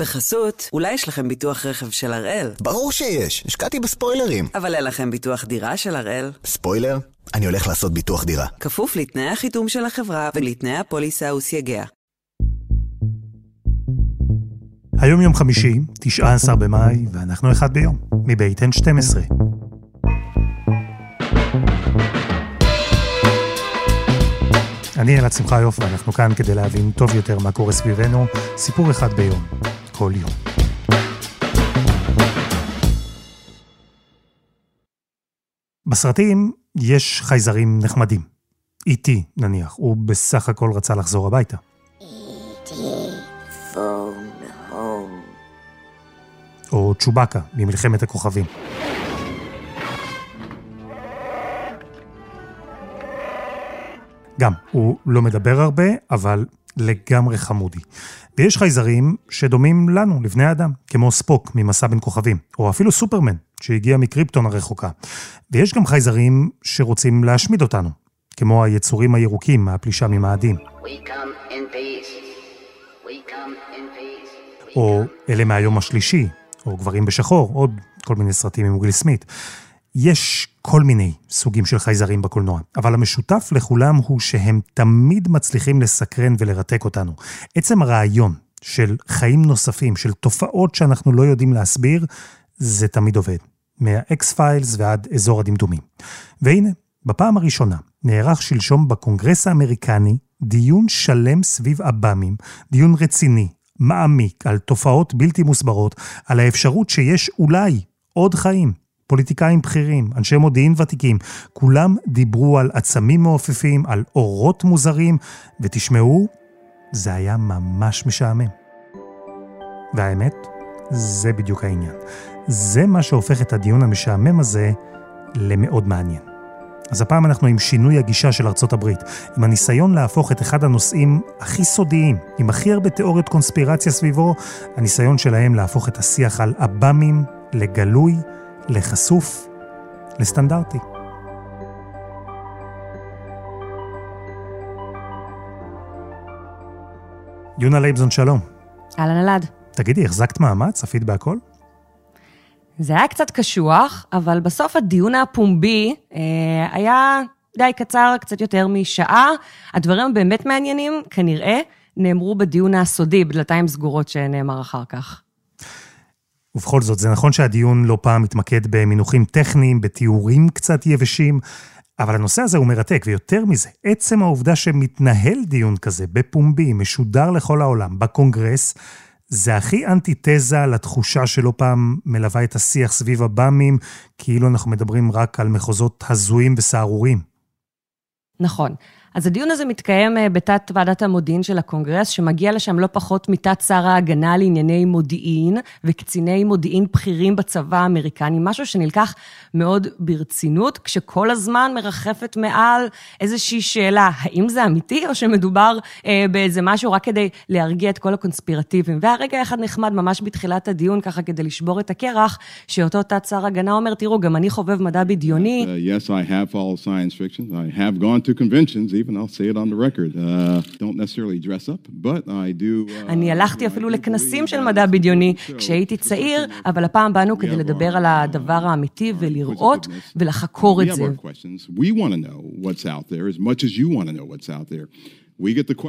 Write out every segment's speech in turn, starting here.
בחסות, אולי יש לכם ביטוח רכב של הראל. ברור שיש, השקעתי בספוילרים. אבל אין לכם ביטוח דירה של הראל. ספוילר? אני הולך לעשות ביטוח דירה. כפוף לתנאי החיתום של החברה ולתנאי הפוליסה וסייגיה. היום יום חמישי, 19 במאי, ואנחנו אחד ביום, מבית N12. אני אלעד שמחיוף, ואנחנו כאן כדי להבין טוב יותר מה קורה סביבנו, סיפור אחד ביום, כל יום. בסרטים יש חייזרים נחמדים. איטי, נניח, הוא בסך הכל רצה לחזור הביתה. או צ'ובאקה ממלחמת הכוכבים. גם, הוא לא מדבר הרבה, אבל לגמרי חמודי. ויש חייזרים שדומים לנו, לבני האדם, כמו ספוק ממסע בין כוכבים, או אפילו סופרמן, שהגיע מקריפטון הרחוקה. ויש גם חייזרים שרוצים להשמיד אותנו, כמו היצורים הירוקים מהפלישה ממאדים. או אלה מהיום השלישי, או גברים בשחור, עוד כל מיני סרטים עם וויל סמית. יש כל מיני סוגים של חייזרים בקולנוע, אבל המשותף לכולם הוא שהם תמיד מצליחים לסקרן ולרתק אותנו. עצם הרעיון של חיים נוספים, של תופעות שאנחנו לא יודעים להסביר, זה תמיד עובד. מהאקס פיילס ועד אזור הדמדומים. והנה, בפעם הראשונה נערך שלשום בקונגרס האמריקני דיון שלם סביב עב"מים, דיון רציני, מעמיק, על תופעות בלתי מוסברות, על האפשרות שיש אולי עוד חיים. פוליטיקאים בכירים, אנשי מודיעין ותיקים, כולם דיברו על עצמים מעופפים, על אורות מוזרים, ותשמעו, זה היה ממש משעמם. והאמת, זה בדיוק העניין. זה מה שהופך את הדיון המשעמם הזה למאוד מעניין. אז הפעם אנחנו עם שינוי הגישה של ארצות הברית, עם הניסיון להפוך את אחד הנושאים הכי סודיים, עם הכי הרבה תיאוריות קונספירציה סביבו, הניסיון שלהם להפוך את השיח על עב"מים לגלוי, לחשוף, לסטנדרטי. יונה לייבזון, שלום. אהלן אלעד. תגידי, החזקת מאמץ? צפית בהכל? זה היה קצת קשוח, אבל בסוף הדיון הפומבי אה, היה די קצר, קצת יותר משעה. הדברים הבאמת מעניינים, כנראה, נאמרו בדיון הסודי, בדלתיים סגורות שנאמר אחר כך. ובכל זאת, זה נכון שהדיון לא פעם מתמקד במינוחים טכניים, בתיאורים קצת יבשים, אבל הנושא הזה הוא מרתק, ויותר מזה, עצם העובדה שמתנהל דיון כזה בפומבי, משודר לכל העולם, בקונגרס, זה הכי אנטיתזה לתחושה שלא פעם מלווה את השיח סביב הבאמים, כאילו אנחנו מדברים רק על מחוזות הזויים וסהרוריים. נכון. אז הדיון הזה מתקיים אה, בתת ועדת המודיעין של הקונגרס, שמגיע לשם לא פחות מתת שר ההגנה לענייני מודיעין וקציני מודיעין בכירים בצבא האמריקני, משהו שנלקח מאוד ברצינות, כשכל הזמן מרחפת מעל איזושהי שאלה, האם זה אמיתי או שמדובר אה, באיזה משהו רק כדי להרגיע את כל הקונספירטיבים. והרגע אחד נחמד ממש בתחילת הדיון, ככה כדי לשבור את הקרח, שאותו תת שר הגנה אומר, תראו, גם אני חובב מדע בדיוני. Uh, yes, I have. even, I'll say it on the record. Uh, don't necessarily dress up, but I do... Uh, אני הלכתי אפילו לכנסים של מדע בדיוני כשהייתי צעיר, אבל הפעם באנו כדי לדבר על הדבר האמיתי ולראות ולחקור את זה. We want to know what's out there as much as you want to know what's out there.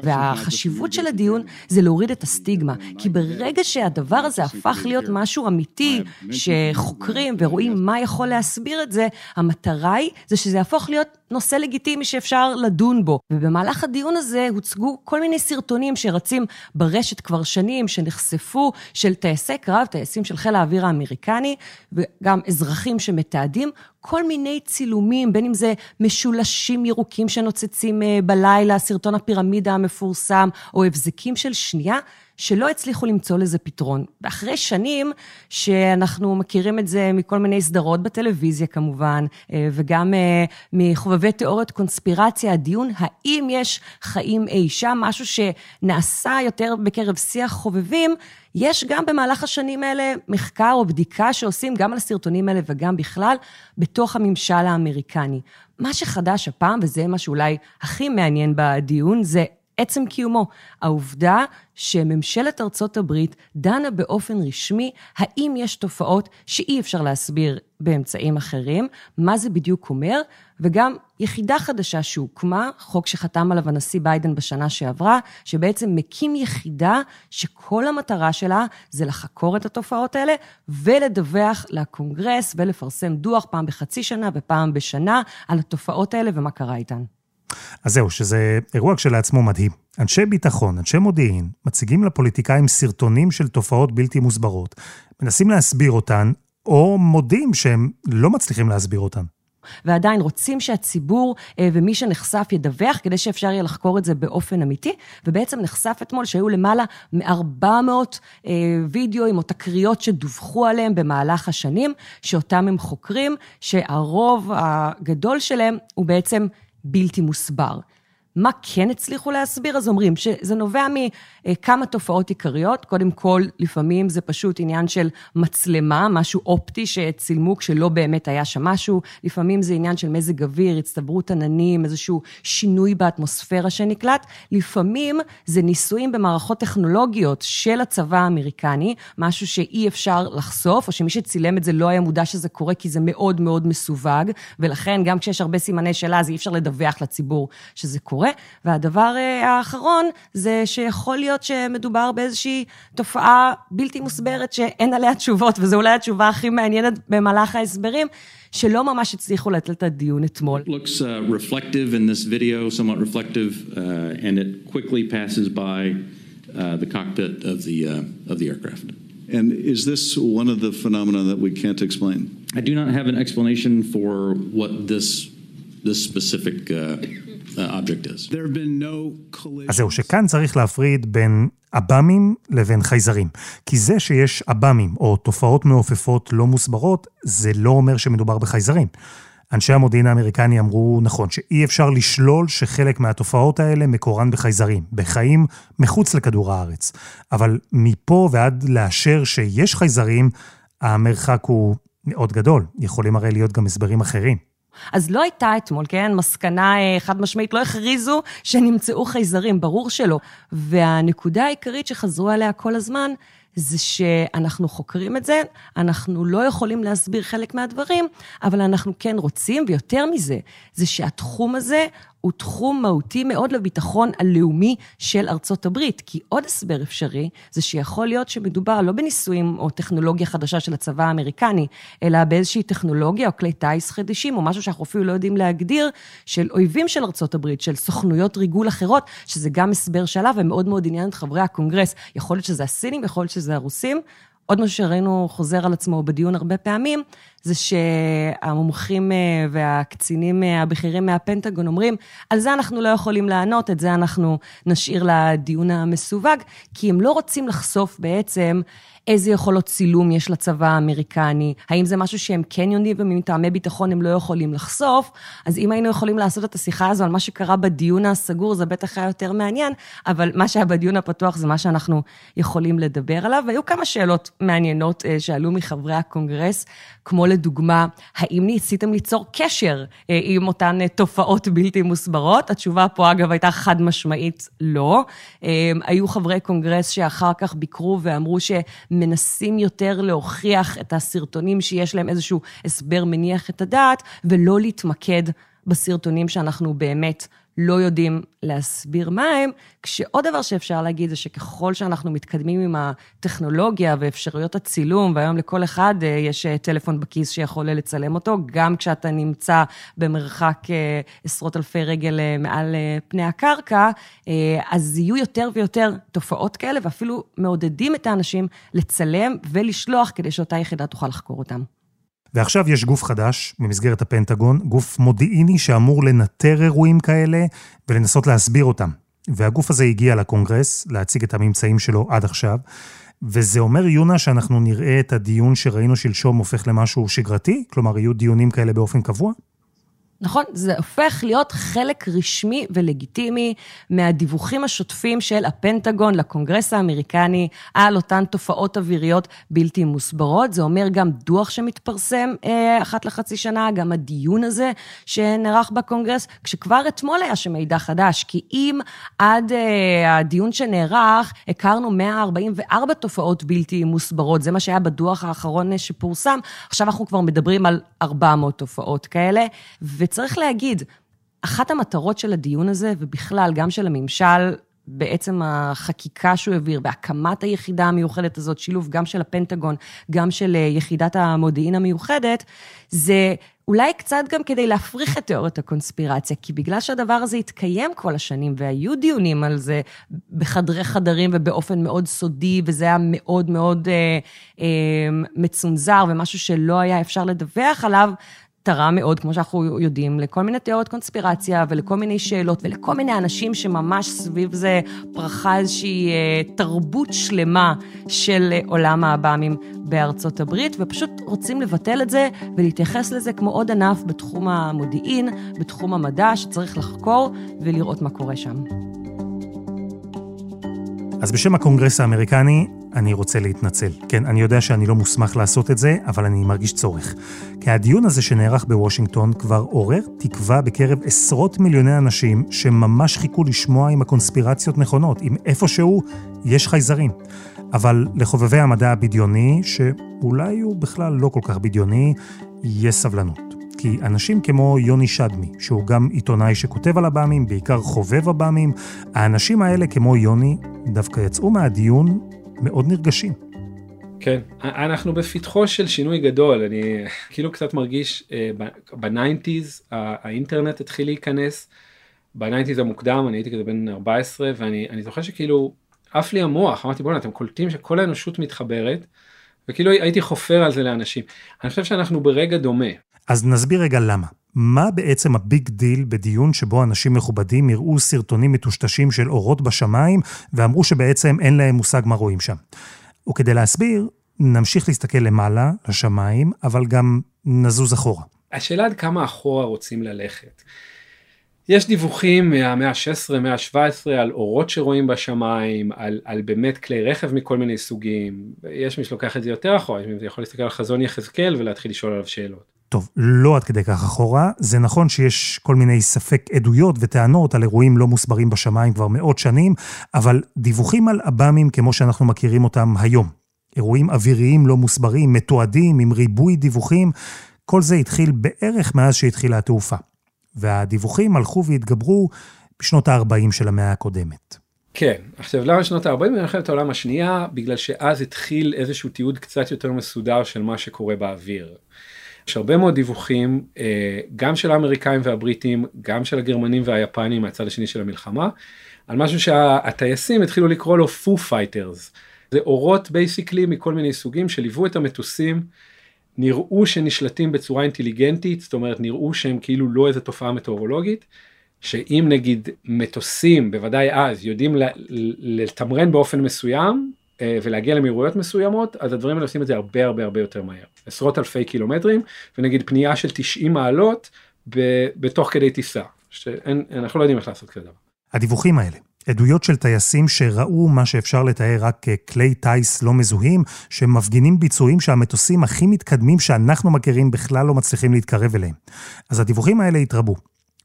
והחשיבות של הדיון זה להוריד את הסטיגמה, כי ברגע שהדבר הזה הפך להיות משהו אמיתי, שחוקרים ורואים מה יכול להסביר את זה, המטרה היא זה שזה יהפוך להיות נושא לגיטימי שאפשר לדון בו. ובמהלך הדיון הזה הוצגו כל מיני סרטונים שרצים ברשת כבר שנים, שנחשפו, של טייסי קרב, טייסים של חיל האוויר האמריקני, וגם אזרחים שמתעדים כל מיני צילומים, בין אם זה משולשים ירוקים שנוצצים אה, בלילה, סרטון הפירמידה המפורסם, או הבזקים של שנייה, שלא הצליחו למצוא לזה פתרון. ואחרי שנים שאנחנו מכירים את זה מכל מיני סדרות בטלוויזיה כמובן, אה, וגם אה, מחובבי תיאוריות קונספירציה, הדיון האם יש חיים אי שם, משהו שנעשה יותר בקרב שיח חובבים, יש גם במהלך השנים האלה מחקר או בדיקה שעושים גם על הסרטונים האלה וגם בכלל בתוך הממשל האמריקני. מה שחדש הפעם, וזה מה שאולי הכי מעניין בדיון, זה עצם קיומו. העובדה שממשלת ארצות הברית דנה באופן רשמי האם יש תופעות שאי אפשר להסביר באמצעים אחרים, מה זה בדיוק אומר, וגם יחידה חדשה שהוקמה, חוק שחתם עליו הנשיא ביידן בשנה שעברה, שבעצם מקים יחידה שכל המטרה שלה זה לחקור את התופעות האלה ולדווח לקונגרס ולפרסם דוח פעם בחצי שנה ופעם בשנה על התופעות האלה ומה קרה איתן. אז זהו, שזה אירוע כשלעצמו מדהים. אנשי ביטחון, אנשי מודיעין, מציגים לפוליטיקאים סרטונים של תופעות בלתי מוסברות, מנסים להסביר אותן, או מודים שהם לא מצליחים להסביר אותן. ועדיין רוצים שהציבור אה, ומי שנחשף ידווח כדי שאפשר יהיה לחקור את זה באופן אמיתי. ובעצם נחשף אתמול שהיו למעלה מ-400 אה, וידאוים או תקריות שדווחו עליהם במהלך השנים, שאותם הם חוקרים, שהרוב הגדול שלהם הוא בעצם בלתי מוסבר. מה כן הצליחו להסביר? אז אומרים שזה נובע מכמה תופעות עיקריות. קודם כל, לפעמים זה פשוט עניין של מצלמה, משהו אופטי שצילמו כשלא באמת היה שם משהו. לפעמים זה עניין של מזג אוויר, הצטברות עננים, איזשהו שינוי באטמוספירה שנקלט. לפעמים זה ניסויים במערכות טכנולוגיות של הצבא האמריקני, משהו שאי אפשר לחשוף, או שמי שצילם את זה לא היה מודע שזה קורה, כי זה מאוד מאוד מסווג, ולכן גם כשיש הרבה סימני שאלה, אז אי אפשר לדווח לציבור שזה קורה. קורה. והדבר אה, האחרון זה שיכול להיות שמדובר באיזושהי תופעה בלתי מוסברת שאין עליה תשובות, וזו אולי התשובה הכי מעניינת במהלך ההסברים. שלא ממש הצליחו לתת את הדיון אתמול. Looks uh, reflective in this video, somewhat reflective, uh, and it quickly passes by uh, the cockpit of the, uh, of the aircraft. And is this one of the phenomena that we can't explain? I do not have an explanation for what this, this specific uh, object is. There have been no אז זהו, שכאן צריך להפריד בין עב"מים לבין חייזרים. כי זה שיש עב"מים או תופעות מעופפות לא מוסברות, זה לא אומר שמדובר בחייזרים. אנשי המודיעין האמריקני אמרו, נכון, שאי אפשר לשלול שחלק מהתופעות האלה מקורן בחייזרים, בחיים מחוץ לכדור הארץ. אבל מפה ועד לאשר שיש חייזרים, המרחק הוא מאוד גדול. יכולים הרי להיות גם הסברים אחרים. אז לא הייתה אתמול, כן? מסקנה אה, חד משמעית, לא הכריזו שנמצאו חייזרים, ברור שלא. והנקודה העיקרית שחזרו עליה כל הזמן, זה שאנחנו חוקרים את זה, אנחנו לא יכולים להסביר חלק מהדברים, אבל אנחנו כן רוצים, ויותר מזה, זה שהתחום הזה הוא תחום מהותי מאוד לביטחון הלאומי של ארצות הברית. כי עוד הסבר אפשרי, זה שיכול להיות שמדובר לא בניסויים או טכנולוגיה חדשה של הצבא האמריקני, אלא באיזושהי טכנולוגיה או כלי טיס חדשים, או משהו שאנחנו אפילו לא יודעים להגדיר, של אויבים של ארצות הברית, של סוכנויות ריגול אחרות, שזה גם הסבר שעליו ומאוד מאוד עניין את חברי הקונגרס. יכול להיות שזה הסינים, יכול להיות שזה הרוסים. עוד משהו שראינו חוזר על עצמו בדיון הרבה פעמים, זה שהמומחים אה, והקצינים אה, הבכירים מהפנטגון אומרים, על זה אנחנו לא יכולים לענות, את זה אנחנו נשאיר לדיון המסווג, כי הם לא רוצים לחשוף בעצם איזה יכולות צילום יש לצבא האמריקני, האם זה משהו שהם כן יודעים ומטעמי ביטחון הם לא יכולים לחשוף, אז אם היינו יכולים לעשות את השיחה הזו על מה שקרה בדיון הסגור, זה בטח היה יותר מעניין, אבל מה שהיה בדיון הפתוח זה מה שאנחנו יכולים לדבר עליו. והיו כמה שאלות מעניינות אה, שעלו מחברי הקונגרס, כמו לדוגמה, האם ניסיתם ליצור קשר אה, עם אותן אה, תופעות בלתי מוסברות? התשובה פה, אגב, הייתה חד משמעית לא. היו חברי קונגרס שאחר כך ביקרו ואמרו ש... מנסים יותר להוכיח את הסרטונים שיש להם איזשהו הסבר מניח את הדעת, ולא להתמקד בסרטונים שאנחנו באמת לא יודעים להסביר מה הם, כשעוד דבר שאפשר להגיד זה שככל שאנחנו מתקדמים עם הטכנולוגיה ואפשרויות הצילום, והיום לכל אחד אה, יש אה, טלפון בכיס שיכול לצלם אותו, גם כשאתה נמצא במרחק אה, עשרות אלפי רגל מעל פני הקרקע, אז יהיו יותר ויותר תופעות כאלה, ואפילו מעודדים את האנשים לצלם ולשלוח כדי שאותה יחידה תוכל לחקור אותם. ועכשיו יש גוף חדש במסגרת הפנטגון, גוף מודיעיני שאמור לנטר אירועים כאלה ולנסות להסביר אותם. והגוף הזה הגיע לקונגרס להציג את הממצאים שלו עד עכשיו, וזה אומר, יונה, שאנחנו נראה את הדיון שראינו שלשום הופך למשהו שגרתי? כלומר, יהיו דיונים כאלה באופן קבוע? נכון, זה הופך להיות חלק רשמי ולגיטימי מהדיווחים השוטפים של הפנטגון לקונגרס האמריקני על אותן תופעות אוויריות בלתי מוסברות. זה אומר גם דוח שמתפרסם אה, אחת לחצי שנה, גם הדיון הזה שנערך בקונגרס, כשכבר אתמול היה שם מידע חדש, כי אם עד אה, הדיון שנערך הכרנו 144 תופעות בלתי מוסברות, זה מה שהיה בדוח האחרון שפורסם, עכשיו אנחנו כבר מדברים על 400 תופעות כאלה. וצריך להגיד, אחת המטרות של הדיון הזה, ובכלל, גם של הממשל, בעצם החקיקה שהוא העביר, בהקמת היחידה המיוחדת הזאת, שילוב גם של הפנטגון, גם של אה, יחידת המודיעין המיוחדת, זה אולי קצת גם כדי להפריך את תיאוריות הקונספירציה, כי בגלל שהדבר הזה התקיים כל השנים, והיו דיונים על זה בחדרי חדרים ובאופן מאוד סודי, וזה היה מאוד מאוד אה, אה, מצונזר, ומשהו שלא היה אפשר לדווח עליו, תרם מאוד, כמו שאנחנו יודעים, לכל מיני תיאוריות קונספירציה ולכל מיני שאלות ולכל מיני אנשים שממש סביב זה פרחה איזושהי אה, תרבות שלמה של אה, עולם האב"מים בארצות הברית, ופשוט רוצים לבטל את זה ולהתייחס לזה כמו עוד ענף בתחום המודיעין, בתחום המדע, שצריך לחקור ולראות מה קורה שם. אז בשם הקונגרס האמריקני, אני רוצה להתנצל. כן, אני יודע שאני לא מוסמך לעשות את זה, אבל אני מרגיש צורך. כי הדיון הזה שנערך בוושינגטון כבר עורר תקווה בקרב עשרות מיליוני אנשים שממש חיכו לשמוע אם הקונספירציות נכונות, אם איפשהו יש חייזרים. אבל לחובבי המדע הבדיוני, שאולי הוא בכלל לא כל כך בדיוני, יש סבלנות. כי אנשים כמו יוני שדמי, שהוא גם עיתונאי שכותב על הבאמים, בעיקר חובב הבאמים, האנשים האלה כמו יוני דווקא יצאו מהדיון מאוד נרגשים. כן, אנחנו בפתחו של שינוי גדול, אני כאילו קצת מרגיש, אה, ב nineties האינטרנט התחיל להיכנס, ב nineties המוקדם, אני הייתי כזה בן 14, ואני זוכר שכאילו עף לי המוח, אמרתי בוא'נה אתם קולטים שכל האנושות מתחברת, וכאילו הייתי חופר על זה לאנשים. אני חושב שאנחנו ברגע דומה. אז נסביר רגע למה. מה בעצם ה big deal בדיון שבו אנשים מכובדים הראו סרטונים מטושטשים של אורות בשמיים ואמרו שבעצם אין להם מושג מה רואים שם? וכדי להסביר, נמשיך להסתכל למעלה, לשמיים, אבל גם נזוז אחורה. השאלה עד כמה אחורה רוצים ללכת. יש דיווחים מהמאה ה-16, מאה ה-17 על אורות שרואים בשמיים, על, על באמת כלי רכב מכל מיני סוגים. יש מי שלוקח את זה יותר אחורה, יש מי שיכול להסתכל על חזון יחזקאל ולהתחיל לשאול עליו שאלות. טוב, לא עד כדי כך אחורה. זה נכון שיש כל מיני ספק עדויות וטענות על אירועים לא מוסברים בשמיים כבר מאות שנים, אבל דיווחים על עב"מים כמו שאנחנו מכירים אותם היום. אירועים אוויריים לא מוסברים, מתועדים, עם ריבוי דיווחים, כל זה התחיל בערך מאז שהתחילה התעופה. והדיווחים הלכו והתגברו בשנות ה-40 של המאה הקודמת. כן, עכשיו למה שנות ה-40 במלחמת העולם השנייה? בגלל שאז התחיל איזשהו תיעוד קצת יותר מסודר של מה שקורה באוויר. יש הרבה מאוד דיווחים, אה, גם של האמריקאים והבריטים, גם של הגרמנים והיפנים מהצד השני של המלחמה, על משהו שהטייסים התחילו לקרוא לו foo fighters. זה אורות basically מכל מיני סוגים שליוו את המטוסים, נראו שנשלטים בצורה אינטליגנטית, זאת אומרת נראו שהם כאילו לא איזה תופעה מטאורולוגית, שאם נגיד מטוסים, בוודאי אז, יודעים לתמרן באופן מסוים, ולהגיע למהירויות מסוימות, אז הדברים האלה עושים את זה הרבה הרבה הרבה יותר מהר. עשרות אלפי קילומטרים, ונגיד פנייה של 90 מעלות ב- בתוך כדי טיסה, שאנחנו לא יודעים איך לעשות כזה דבר. הדיווחים האלה, עדויות של טייסים שראו מה שאפשר לתאר רק ככלי טיס לא מזוהים, שמפגינים ביצועים שהמטוסים הכי מתקדמים שאנחנו מכירים בכלל לא מצליחים להתקרב אליהם. אז הדיווחים האלה התרבו.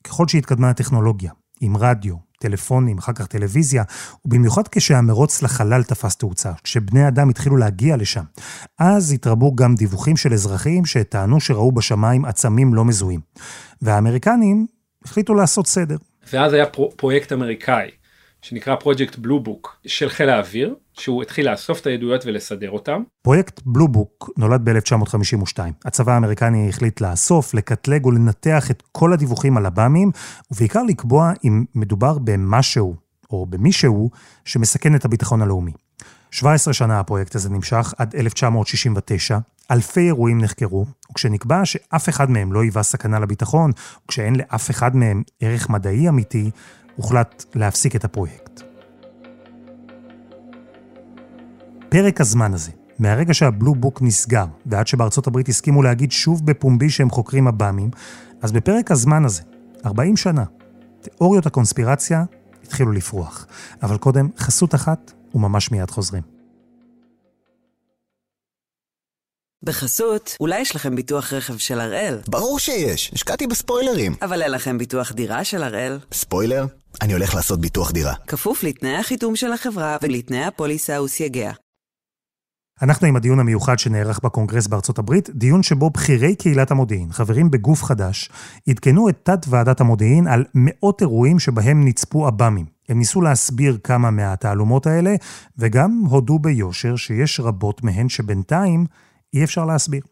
ככל שהתקדמה הטכנולוגיה, עם רדיו, טלפונים, אחר כך טלוויזיה, ובמיוחד כשהמרוץ לחלל תפס תאוצה, כשבני אדם התחילו להגיע לשם. אז התרבו גם דיווחים של אזרחים שטענו שראו בשמיים עצמים לא מזוהים. והאמריקנים החליטו לעשות סדר. ואז היה פרו- פרויקט אמריקאי, שנקרא פרויקט בלו בוק של חיל האוויר, שהוא התחיל לאסוף את העדויות ולסדר אותם. פרויקט בלו בוק נולד ב-1952. הצבא האמריקני החליט לאסוף, לקטלג ולנתח את כל הדיווחים על עב"מים, ובעיקר לקבוע אם מדובר במשהו, או במישהו, שמסכן את הביטחון הלאומי. 17 שנה הפרויקט הזה נמשך, עד 1969. אלפי אירועים נחקרו, וכשנקבע שאף אחד מהם לא היווה סכנה לביטחון, וכשאין לאף אחד מהם ערך מדעי אמיתי, הוחלט להפסיק את הפרויקט. פרק הזמן הזה, מהרגע שהבלו בוק נסגר, ועד שבארצות הברית הסכימו להגיד שוב בפומבי שהם חוקרים עב"מים, אז בפרק הזמן הזה, 40 שנה, תיאוריות הקונספירציה התחילו לפרוח. אבל קודם, חסות אחת, וממש מיד חוזרים. בחסות, אולי יש לכם ביטוח רכב של הראל, ברור שיש, השקעתי בספוילרים. אבל אין לכם ביטוח דירה של הראל. ספוילר? אני הולך לעשות ביטוח דירה. כפוף לתנאי החיתום של החברה ולתנאי הפוליסה וסייגיה. אנחנו עם הדיון המיוחד שנערך בקונגרס בארצות הברית, דיון שבו בכירי קהילת המודיעין, חברים בגוף חדש, עדכנו את תת ועדת המודיעין על מאות אירועים שבהם נצפו עב"מים. הם ניסו להסביר כמה מהתעלומות האלה, וגם הודו ביושר שיש רבות מהן שבינתיים אי אפשר להסביר.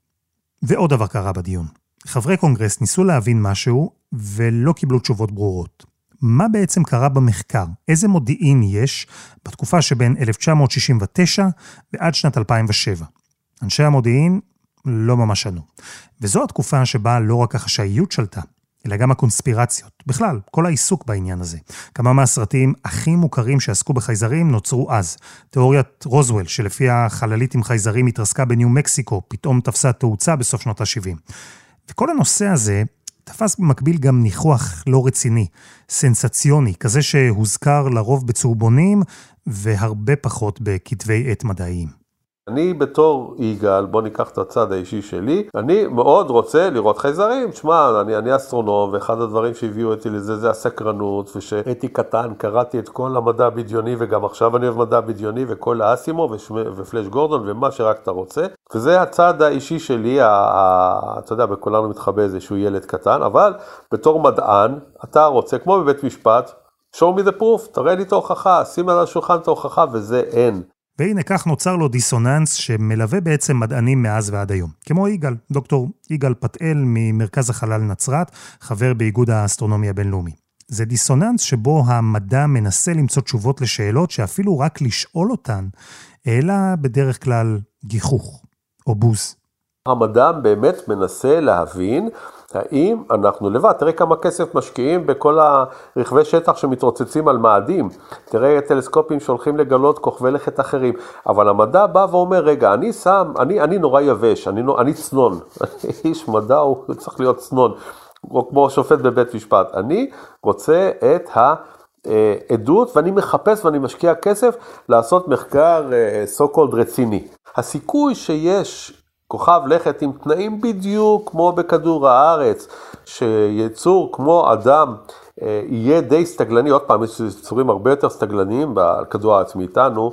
ועוד דבר קרה בדיון. חברי קונגרס ניסו להבין משהו ולא קיבלו תשובות ברורות. מה בעצם קרה במחקר? איזה מודיעין יש בתקופה שבין 1969 ועד שנת 2007? אנשי המודיעין לא ממש ענו. וזו התקופה שבה לא רק החשאיות שלטה, אלא גם הקונספירציות. בכלל, כל העיסוק בעניין הזה. כמה מהסרטים הכי מוכרים שעסקו בחייזרים נוצרו אז. תיאוריית רוזוול, שלפיה חללית עם חייזרים התרסקה בניו מקסיקו, פתאום תפסה תאוצה בסוף שנות ה-70. וכל הנושא הזה תפס במקביל גם ניחוח לא רציני, סנסציוני, כזה שהוזכר לרוב בצהובונים והרבה פחות בכתבי עת מדעיים. אני בתור יגאל, בוא ניקח את הצד האישי שלי, אני מאוד רוצה לראות חייזרים. תשמע, אני, אני אסטרונום, ואחד הדברים שהביאו אותי לזה זה הסקרנות, ושהייתי קטן, קראתי את כל המדע הבדיוני, וגם עכשיו אני אוהב מדע בדיוני, וכל האסימו, ופלאש גורדון, ומה שרק אתה רוצה. וזה הצד האישי שלי, ה, ה, אתה יודע, בכולנו מתחבא איזשהו ילד קטן, אבל בתור מדען, אתה רוצה, כמו בבית משפט, show me the proof, תראה לי את ההוכחה, שים על השולחן את ההוכחה, וזה אין. והנה כך נוצר לו דיסוננס שמלווה בעצם מדענים מאז ועד היום. כמו יגאל, דוקטור יגאל פתאל ממרכז החלל נצרת, חבר באיגוד האסטרונומי הבינלאומי. זה דיסוננס שבו המדע מנסה למצוא תשובות לשאלות שאפילו רק לשאול אותן, העלה בדרך כלל גיחוך או בוז. המדע באמת מנסה להבין האם אנחנו לבד, תראה כמה כסף משקיעים בכל הרכבי שטח שמתרוצצים על מאדים, תראה טלסקופים שהולכים לגלות כוכבי לכת אחרים, אבל המדע בא ואומר, רגע, אני שם, אני, אני נורא יבש, אני, אני צנון, איש מדע הוא צריך להיות צנון, או כמו שופט בבית משפט, אני רוצה את ה... עדות ואני מחפש ואני משקיע כסף לעשות מחקר so called רציני. הסיכוי שיש כוכב לכת עם תנאים בדיוק כמו בכדור הארץ, שיצור כמו אדם אה, יהיה די סטגלני, עוד פעם, יש יצורים הרבה יותר סטגלניים בכדור הארץ מאיתנו,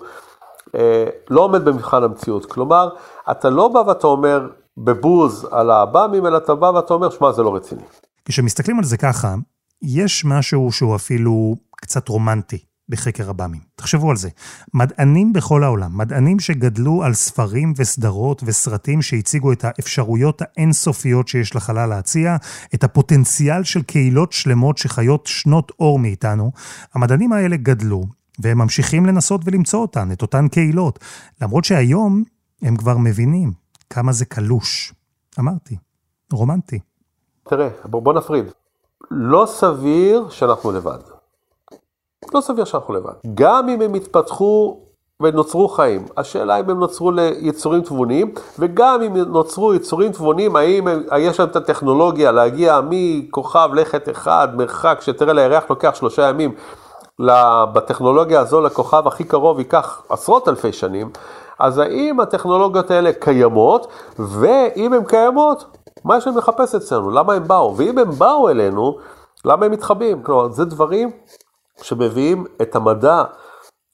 אה, לא עומד במבחן המציאות. כלומר, אתה לא בא ואתה אומר בבוז על האב"מים, אלא אתה בא ואתה אומר, שמע, זה לא רציני. כשמסתכלים על זה ככה, יש משהו שהוא אפילו קצת רומנטי. בחקר עב"מים. תחשבו על זה. מדענים בכל העולם, מדענים שגדלו על ספרים וסדרות וסרטים שהציגו את האפשרויות האינסופיות שיש לחלל להציע, את הפוטנציאל של קהילות שלמות שחיות שנות אור מאיתנו, המדענים האלה גדלו, והם ממשיכים לנסות ולמצוא אותן, את אותן קהילות, למרות שהיום הם כבר מבינים כמה זה קלוש. אמרתי, רומנטי. תראה, בוא נפריד. לא סביר שאנחנו לבד. לא סביר שאנחנו לבד. גם אם הם התפתחו ונוצרו חיים, השאלה אם הם נוצרו ליצורים תבוניים, וגם אם נוצרו יצורים תבוניים, האם הם, יש להם את הטכנולוגיה להגיע מכוכב לכת אחד, מרחק שתראה לירח לוקח שלושה ימים, בטכנולוגיה הזו לכוכב הכי קרוב ייקח עשרות אלפי שנים, אז האם הטכנולוגיות האלה קיימות, ואם הן קיימות, מה יש להם לחפש אצלנו? למה הם באו? ואם הם באו אלינו, למה הם מתחבאים? כלומר, זה דברים שמביאים את המדע,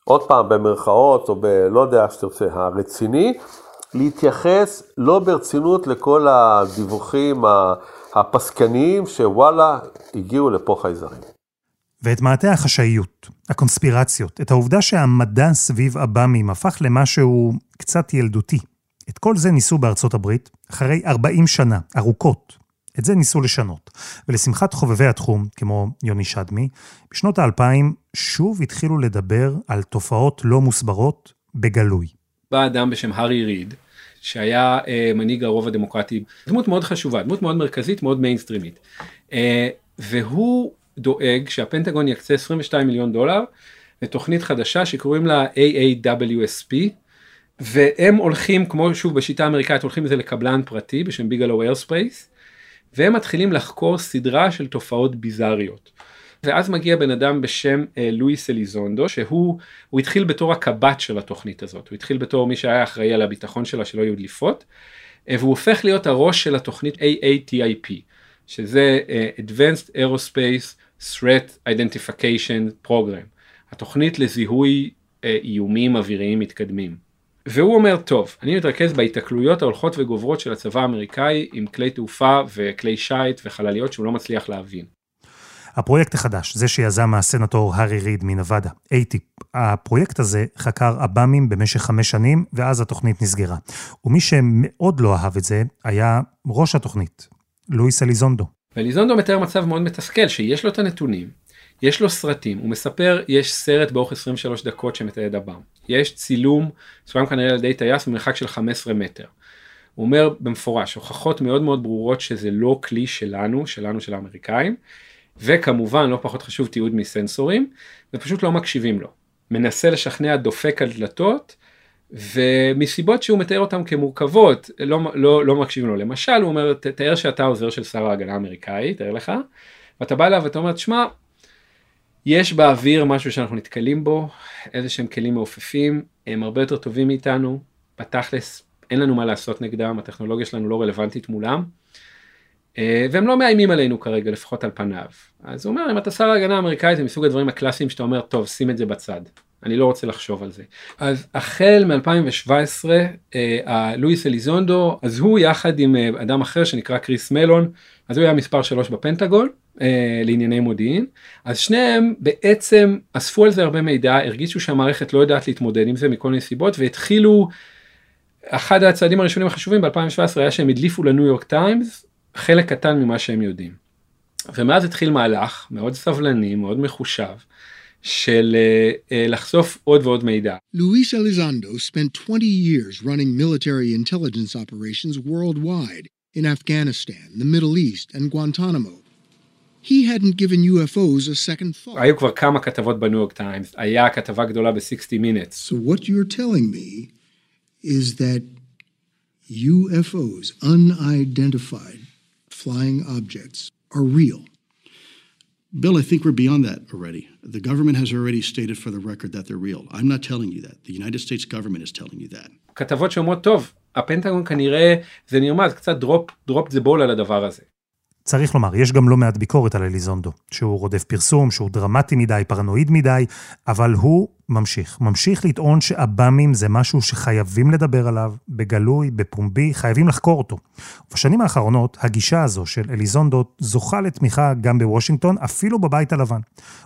עוד פעם במרכאות או בלא יודע איך שתרצה, הרציני, להתייחס לא ברצינות לכל הדיווחים הפסקניים שוואלה, הגיעו לפה חייזרים. ואת מעטה החשאיות, הקונספירציות, את העובדה שהמדע סביב עב"מים הפך למשהו קצת ילדותי. את כל זה ניסו בארצות הברית, אחרי 40 שנה, ארוכות, את זה ניסו לשנות. ולשמחת חובבי התחום, כמו יוני שדמי, בשנות האלפיים שוב התחילו לדבר על תופעות לא מוסברות בגלוי. בא אדם בשם הארי ריד, שהיה אה, מנהיג הרוב הדמוקרטי, דמות מאוד חשובה, דמות מאוד מרכזית, מאוד מיינסטרימית. אה, והוא דואג שהפנטגון יקצה 22 מיליון דולר לתוכנית חדשה שקוראים לה AAWSP, והם הולכים, כמו שוב בשיטה האמריקאית, הולכים לזה לקבלן פרטי בשם Bigelow Aerospace, והם מתחילים לחקור סדרה של תופעות ביזריות. ואז מגיע בן אדם בשם אה, לואיס אליזונדו, שהוא הוא התחיל בתור הקב"ט של התוכנית הזאת, הוא התחיל בתור מי שהיה אחראי על הביטחון שלה שלא היו דליפות, אה, והוא הופך להיות הראש של התוכנית AATIP, שזה אה, Advanced Aerospace Threat Identification Program, התוכנית לזיהוי אה, איומים אוויריים מתקדמים. והוא אומר, טוב, אני מתרכז בהיתקלויות ההולכות וגוברות של הצבא האמריקאי עם כלי תעופה וכלי שיט וחלליות שהוא לא מצליח להבין. הפרויקט החדש, זה שיזם הסנטור הארי ריד מנבדה, אייטיפ, הפרויקט הזה חקר עב"מים במשך חמש שנים, ואז התוכנית נסגרה. ומי שמאוד לא אהב את זה, היה ראש התוכנית, לואיס אליזונדו. ואליזונדו מתאר מצב מאוד מתסכל, שיש לו את הנתונים, יש לו סרטים, הוא מספר, יש סרט באורך 23 דקות שמתעד עב"ם. יש צילום, צולם כנראה על ידי טייס במרחק של 15 מטר. הוא אומר במפורש, הוכחות מאוד מאוד ברורות שזה לא כלי שלנו, שלנו של האמריקאים, וכמובן, לא פחות חשוב, תיעוד מסנסורים, ופשוט לא מקשיבים לו. מנסה לשכנע, דופק על דלתות, ומסיבות שהוא מתאר אותן כמורכבות, לא, לא, לא מקשיבים לו. למשל, הוא אומר, תאר שאתה עוזר של שר ההגנה האמריקאי, תאר לך, ואתה בא אליו ואתה אומר, תשמע, יש באוויר משהו שאנחנו נתקלים בו, איזה שהם כלים מעופפים, הם הרבה יותר טובים מאיתנו, בתכלס אין לנו מה לעשות נגדם, הטכנולוגיה שלנו לא רלוונטית מולם, אה, והם לא מאיימים עלינו כרגע, לפחות על פניו. אז הוא אומר, אם אתה שר ההגנה האמריקאית, זה מסוג הדברים הקלאסיים שאתה אומר, טוב, שים את זה בצד. אני לא רוצה לחשוב על זה. אז החל מ-2017, אה, לואיס אליזונדו, אז הוא יחד עם אה, אדם אחר שנקרא קריס מלון, אז הוא היה מספר 3 בפנטגון, אה, לענייני מודיעין, אז שניהם בעצם אספו על זה הרבה מידע, הרגישו שהמערכת לא יודעת להתמודד עם זה מכל מיני סיבות, והתחילו, אחד הצעדים הראשונים החשובים ב-2017 היה שהם הדליפו לניו יורק טיימס חלק קטן ממה שהם יודעים. ומאז התחיל מהלך מאוד סבלני, מאוד מחושב, של אה, לחשוף עוד ועוד מידע. Luis Elizondo spent 20 years running military intelligence operations worldwide in Afghanistan, the Middle East and Guantanamo. He hadn't given UFOs a second thought. היו כבר כמה כתבות בניו יורק טיימס, היה כתבה גדולה ב-60 Minutes. So what you're telling me is that UFOs, unidentified flying objects, are real. Bill, I think we're beyond that already. The government has already stated for the record that they're real. I'm not telling you that. The United States government is telling you that. כתבות שאומרות, טוב, הפנטגון כנראה זה נרמז, קצת דרופ, דרופ זה בול על הדבר הזה. צריך לומר, יש גם לא מעט ביקורת על אליזונדו, שהוא רודף פרסום, שהוא דרמטי מדי, פרנואיד מדי, אבל הוא ממשיך. ממשיך לטעון שעב"מים זה משהו שחייבים לדבר עליו, בגלוי, בפומבי, חייבים לחקור אותו. בשנים האחרונות, הגישה הזו של אליזונדו זוכה לתמיכה גם בוושינגטון, אפילו בבית הלבן.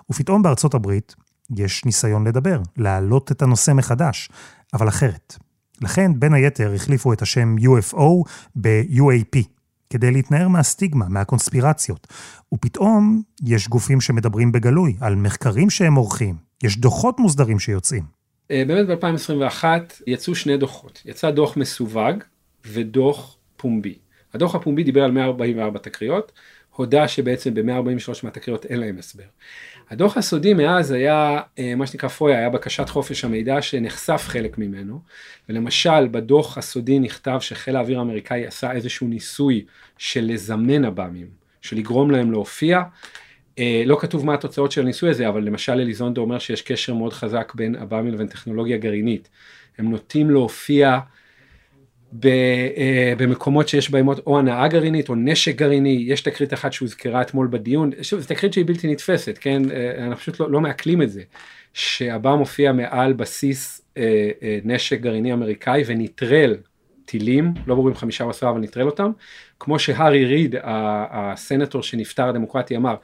ופתאום בארצות הברית יש ניסיון לדבר, להעלות את הנושא מחדש, אבל אחרת. לכן, בין היתר, החליפו את השם UFO ב-UAP, כדי להתנער מהסטיגמה, מהקונספירציות. ופתאום יש גופים שמדברים בגלוי על מחקרים שהם עורכים, יש דוחות מוסדרים שיוצאים. אה, באמת ב-2021 יצאו שני דוחות. יצא דוח מסווג ודוח פומבי. הדוח הפומבי דיבר על 144 תקריות, הודה שבעצם ב-143 מהתקריות אין להם הסבר. הדוח הסודי מאז היה אה, מה שנקרא פויה, היה בקשת חופש המידע שנחשף חלק ממנו, ולמשל בדוח הסודי נכתב שחיל האוויר האמריקאי עשה איזשהו ניסוי של לזמן עב"מים, של לגרום להם להופיע. אה, לא כתוב מה התוצאות של הניסוי הזה, אבל למשל אליזונדו אומר שיש קשר מאוד חזק בין עב"מים לבין טכנולוגיה גרעינית. הם נוטים להופיע אה, במקומות שיש בהם או הנאה גרעינית או נשק גרעיני, יש תקרית אחת שהוזכרה אתמול בדיון, שוב, זו תקרית שהיא בלתי נתפסת, כן, אה, אנחנו פשוט לא, לא מעכלים את זה, שהבא מופיע מעל בסיס אה, נשק גרעיני אמריקאי ונטרל טילים, לא ברור אם חמישה או עשרה אבל נטרל אותם, כמו שהארי ריד, הסנטור שנפטר הדמוקרטי אמר,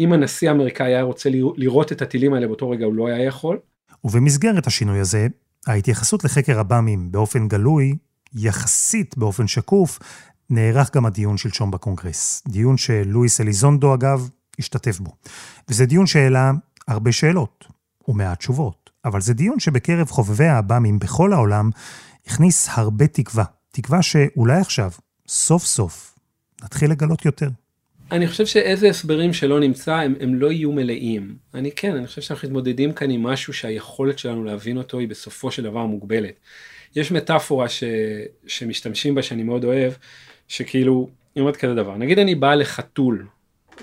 אם הנשיא האמריקאי היה רוצה לראות את הטילים האלה באותו רגע הוא לא היה יכול. ובמסגרת השינוי הזה, ההתייחסות לחקר עב"מים באופן גלוי יחסית באופן שקוף, נערך גם הדיון שלשום בקונגרס. דיון שלואיס אליזונדו, אגב, השתתף בו. וזה דיון שהעלה הרבה שאלות ומעט תשובות, אבל זה דיון שבקרב חובבי האב"מים בכל העולם הכניס הרבה תקווה. תקווה שאולי עכשיו, סוף סוף, נתחיל לגלות יותר. אני חושב שאיזה הסברים שלא נמצא, הם, הם לא יהיו מלאים. אני כן, אני חושב שאנחנו מתמודדים כאן עם משהו שהיכולת שלנו להבין אותו היא בסופו של דבר מוגבלת. יש מטאפורה ש, שמשתמשים בה שאני מאוד אוהב, שכאילו, היא אומרת כזה דבר, נגיד אני בא לחתול,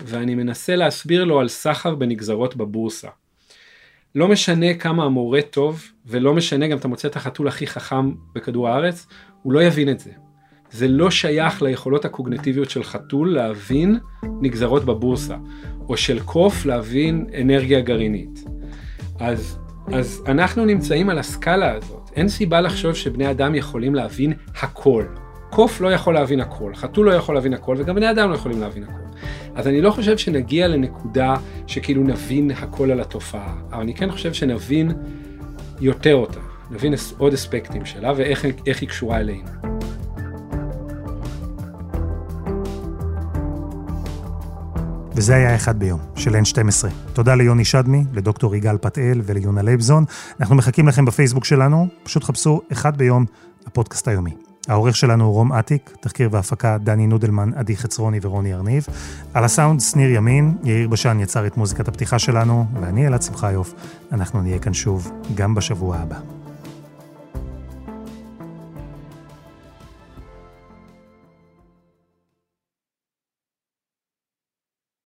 ואני מנסה להסביר לו על סחר בנגזרות בבורסה. לא משנה כמה המורה טוב, ולא משנה גם אתה מוצא את החתול הכי חכם בכדור הארץ, הוא לא יבין את זה. זה לא שייך ליכולות הקוגנטיביות של חתול להבין נגזרות בבורסה, או של קוף להבין אנרגיה גרעינית. אז, אז אנחנו נמצאים על הסקאלה הזאת, אין סיבה לחשוב שבני אדם יכולים להבין הכל. קוף לא יכול להבין הכל, חתול לא יכול להבין הכל, וגם בני אדם לא יכולים להבין הכל. אז אני לא חושב שנגיע לנקודה שכאילו נבין הכל על התופעה, אבל אני כן חושב שנבין יותר אותה, נבין עוד אספקטים שלה ואיך היא קשורה אלינו. וזה היה אחד ביום, של N12. תודה ליוני שדמי, לדוקטור יגאל פתאל וליונה לייבזון. אנחנו מחכים לכם בפייסבוק שלנו, פשוט חפשו אחד ביום, הפודקאסט היומי. העורך שלנו הוא רום אטיק, תחקיר והפקה דני נודלמן, עדי חצרוני ורוני ארניב. על הסאונד שניר ימין, יאיר בשן יצר את מוזיקת הפתיחה שלנו, ואני אלעד שמחיוף. אנחנו נהיה כאן שוב, גם בשבוע הבא.